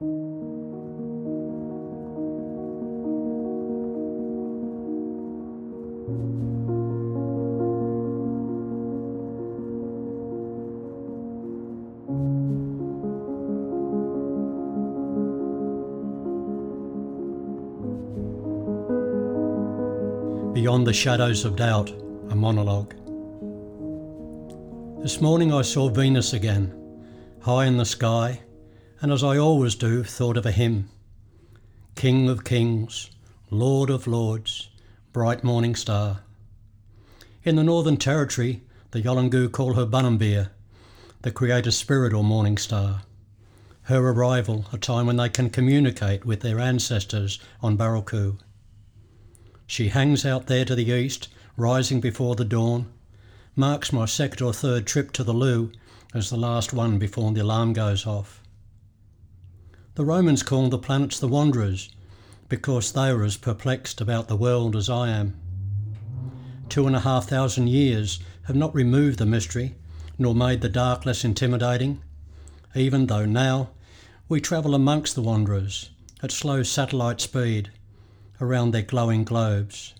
Beyond the Shadows of Doubt, a monologue. This morning I saw Venus again, high in the sky, and as I always do, thought of a hymn King of kings, Lord of lords, bright morning star. In the Northern Territory, the Yolngu call her Banumbirr, the creator spirit or morning star. Her arrival, a time when they can communicate with their ancestors on Baralku. She hangs out there to the east, rising before the dawn. Marks my second or third trip to the loo as the last one before the alarm goes off. The Romans called the planets the wanderers because they were as perplexed about the world as I am. Two and a half thousand years have not removed the mystery nor made the dark less intimidating, even though now we travel amongst the wanderers at slow satellite speed around their glowing globes.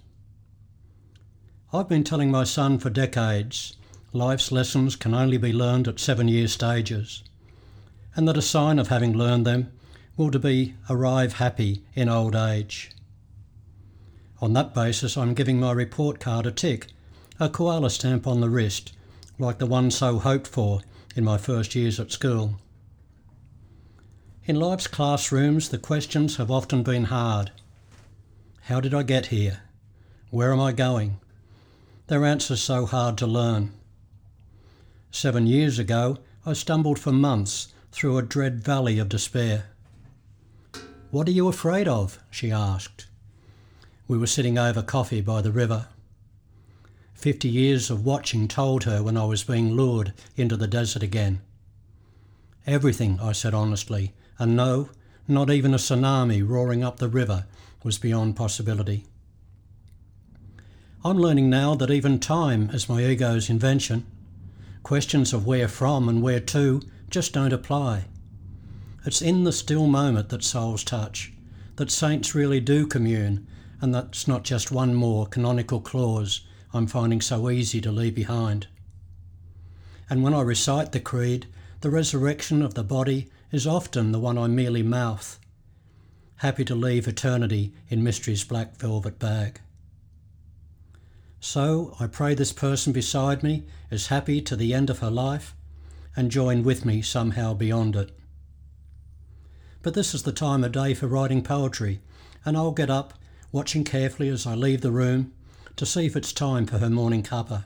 I've been telling my son for decades life's lessons can only be learned at seven year stages, and that a sign of having learned them will to be arrive happy in old age. On that basis, I'm giving my report card a tick, a koala stamp on the wrist, like the one so hoped for in my first years at school. In life's classrooms, the questions have often been hard how did I get here? Where am I going? Their answers so hard to learn. Seven years ago, I stumbled for months through a dread valley of despair. What are you afraid of? she asked. We were sitting over coffee by the river. Fifty years of watching told her when I was being lured into the desert again. Everything, I said honestly, and no, not even a tsunami roaring up the river was beyond possibility. I'm learning now that even time is my ego's invention. Questions of where from and where to just don't apply. It's in the still moment that souls touch, that saints really do commune, and that's not just one more canonical clause I'm finding so easy to leave behind. And when I recite the creed, the resurrection of the body is often the one I merely mouth, happy to leave eternity in mystery's black velvet bag. So I pray this person beside me is happy to the end of her life and join with me somehow beyond it. But this is the time of day for writing poetry, and I'll get up, watching carefully as I leave the room, to see if it's time for her morning cuppa.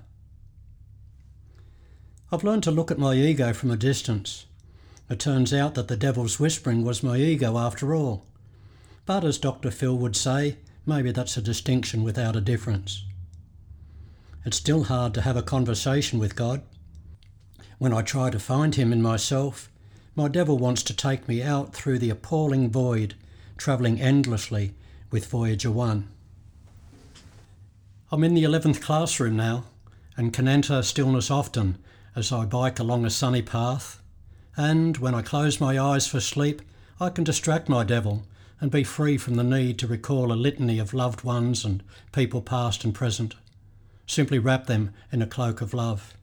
I've learned to look at my ego from a distance. It turns out that the devil's whispering was my ego after all. But as Dr. Phil would say, maybe that's a distinction without a difference. It's still hard to have a conversation with God. When I try to find Him in myself, my devil wants to take me out through the appalling void, travelling endlessly with Voyager 1. I'm in the 11th classroom now and can enter stillness often as I bike along a sunny path. And when I close my eyes for sleep, I can distract my devil and be free from the need to recall a litany of loved ones and people past and present. Simply wrap them in a cloak of love.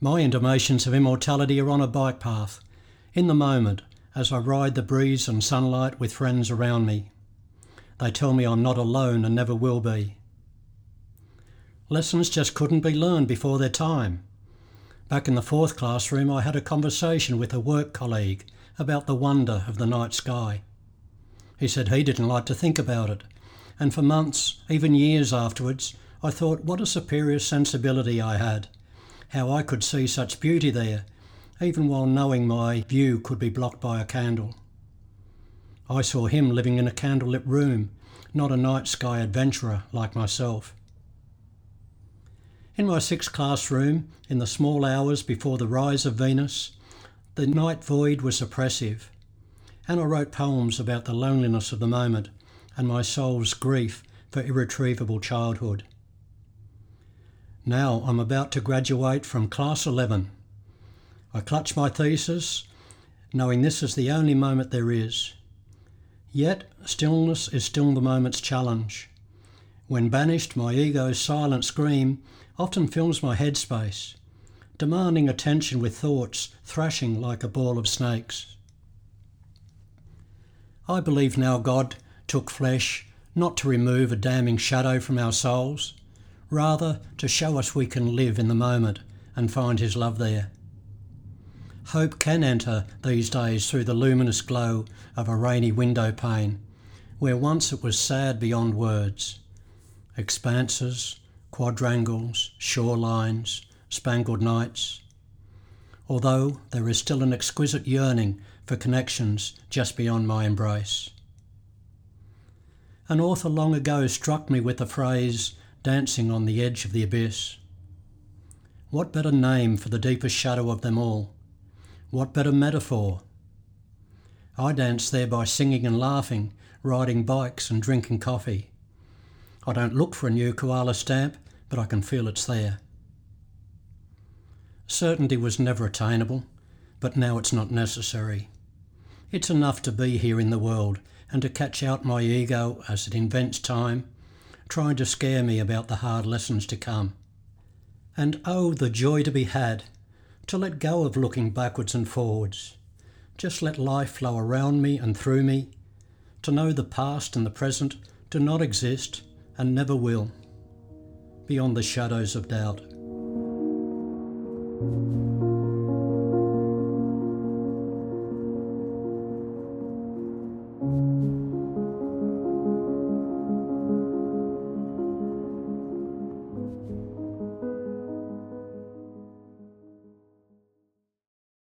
My intimations of immortality are on a bike path, in the moment, as I ride the breeze and sunlight with friends around me. They tell me I'm not alone and never will be. Lessons just couldn't be learned before their time. Back in the fourth classroom, I had a conversation with a work colleague about the wonder of the night sky. He said he didn't like to think about it. And for months, even years afterwards, I thought what a superior sensibility I had. How I could see such beauty there, even while knowing my view could be blocked by a candle. I saw him living in a candlelit room, not a night sky adventurer like myself. In my sixth classroom, in the small hours before the rise of Venus, the night void was oppressive and I wrote poems about the loneliness of the moment and my soul's grief for irretrievable childhood. Now I'm about to graduate from Class 11. I clutch my thesis knowing this is the only moment there is. Yet, stillness is still the moment's challenge. When banished, my ego's silent scream often fills my headspace, demanding attention with thoughts thrashing like a ball of snakes. I believe now God took flesh not to remove a damning shadow from our souls, rather to show us we can live in the moment and find His love there. Hope can enter these days through the luminous glow of a rainy window pane, where once it was sad beyond words. Expanses, quadrangles, shorelines, spangled nights. Although there is still an exquisite yearning for connections just beyond my embrace. An author long ago struck me with the phrase, dancing on the edge of the abyss. What better name for the deepest shadow of them all? What better metaphor? I dance there by singing and laughing, riding bikes and drinking coffee. I don't look for a new koala stamp, but I can feel it's there. Certainty was never attainable, but now it's not necessary. It's enough to be here in the world and to catch out my ego as it invents time, trying to scare me about the hard lessons to come. And oh, the joy to be had, to let go of looking backwards and forwards. Just let life flow around me and through me, to know the past and the present do not exist and never will, beyond the shadows of doubt.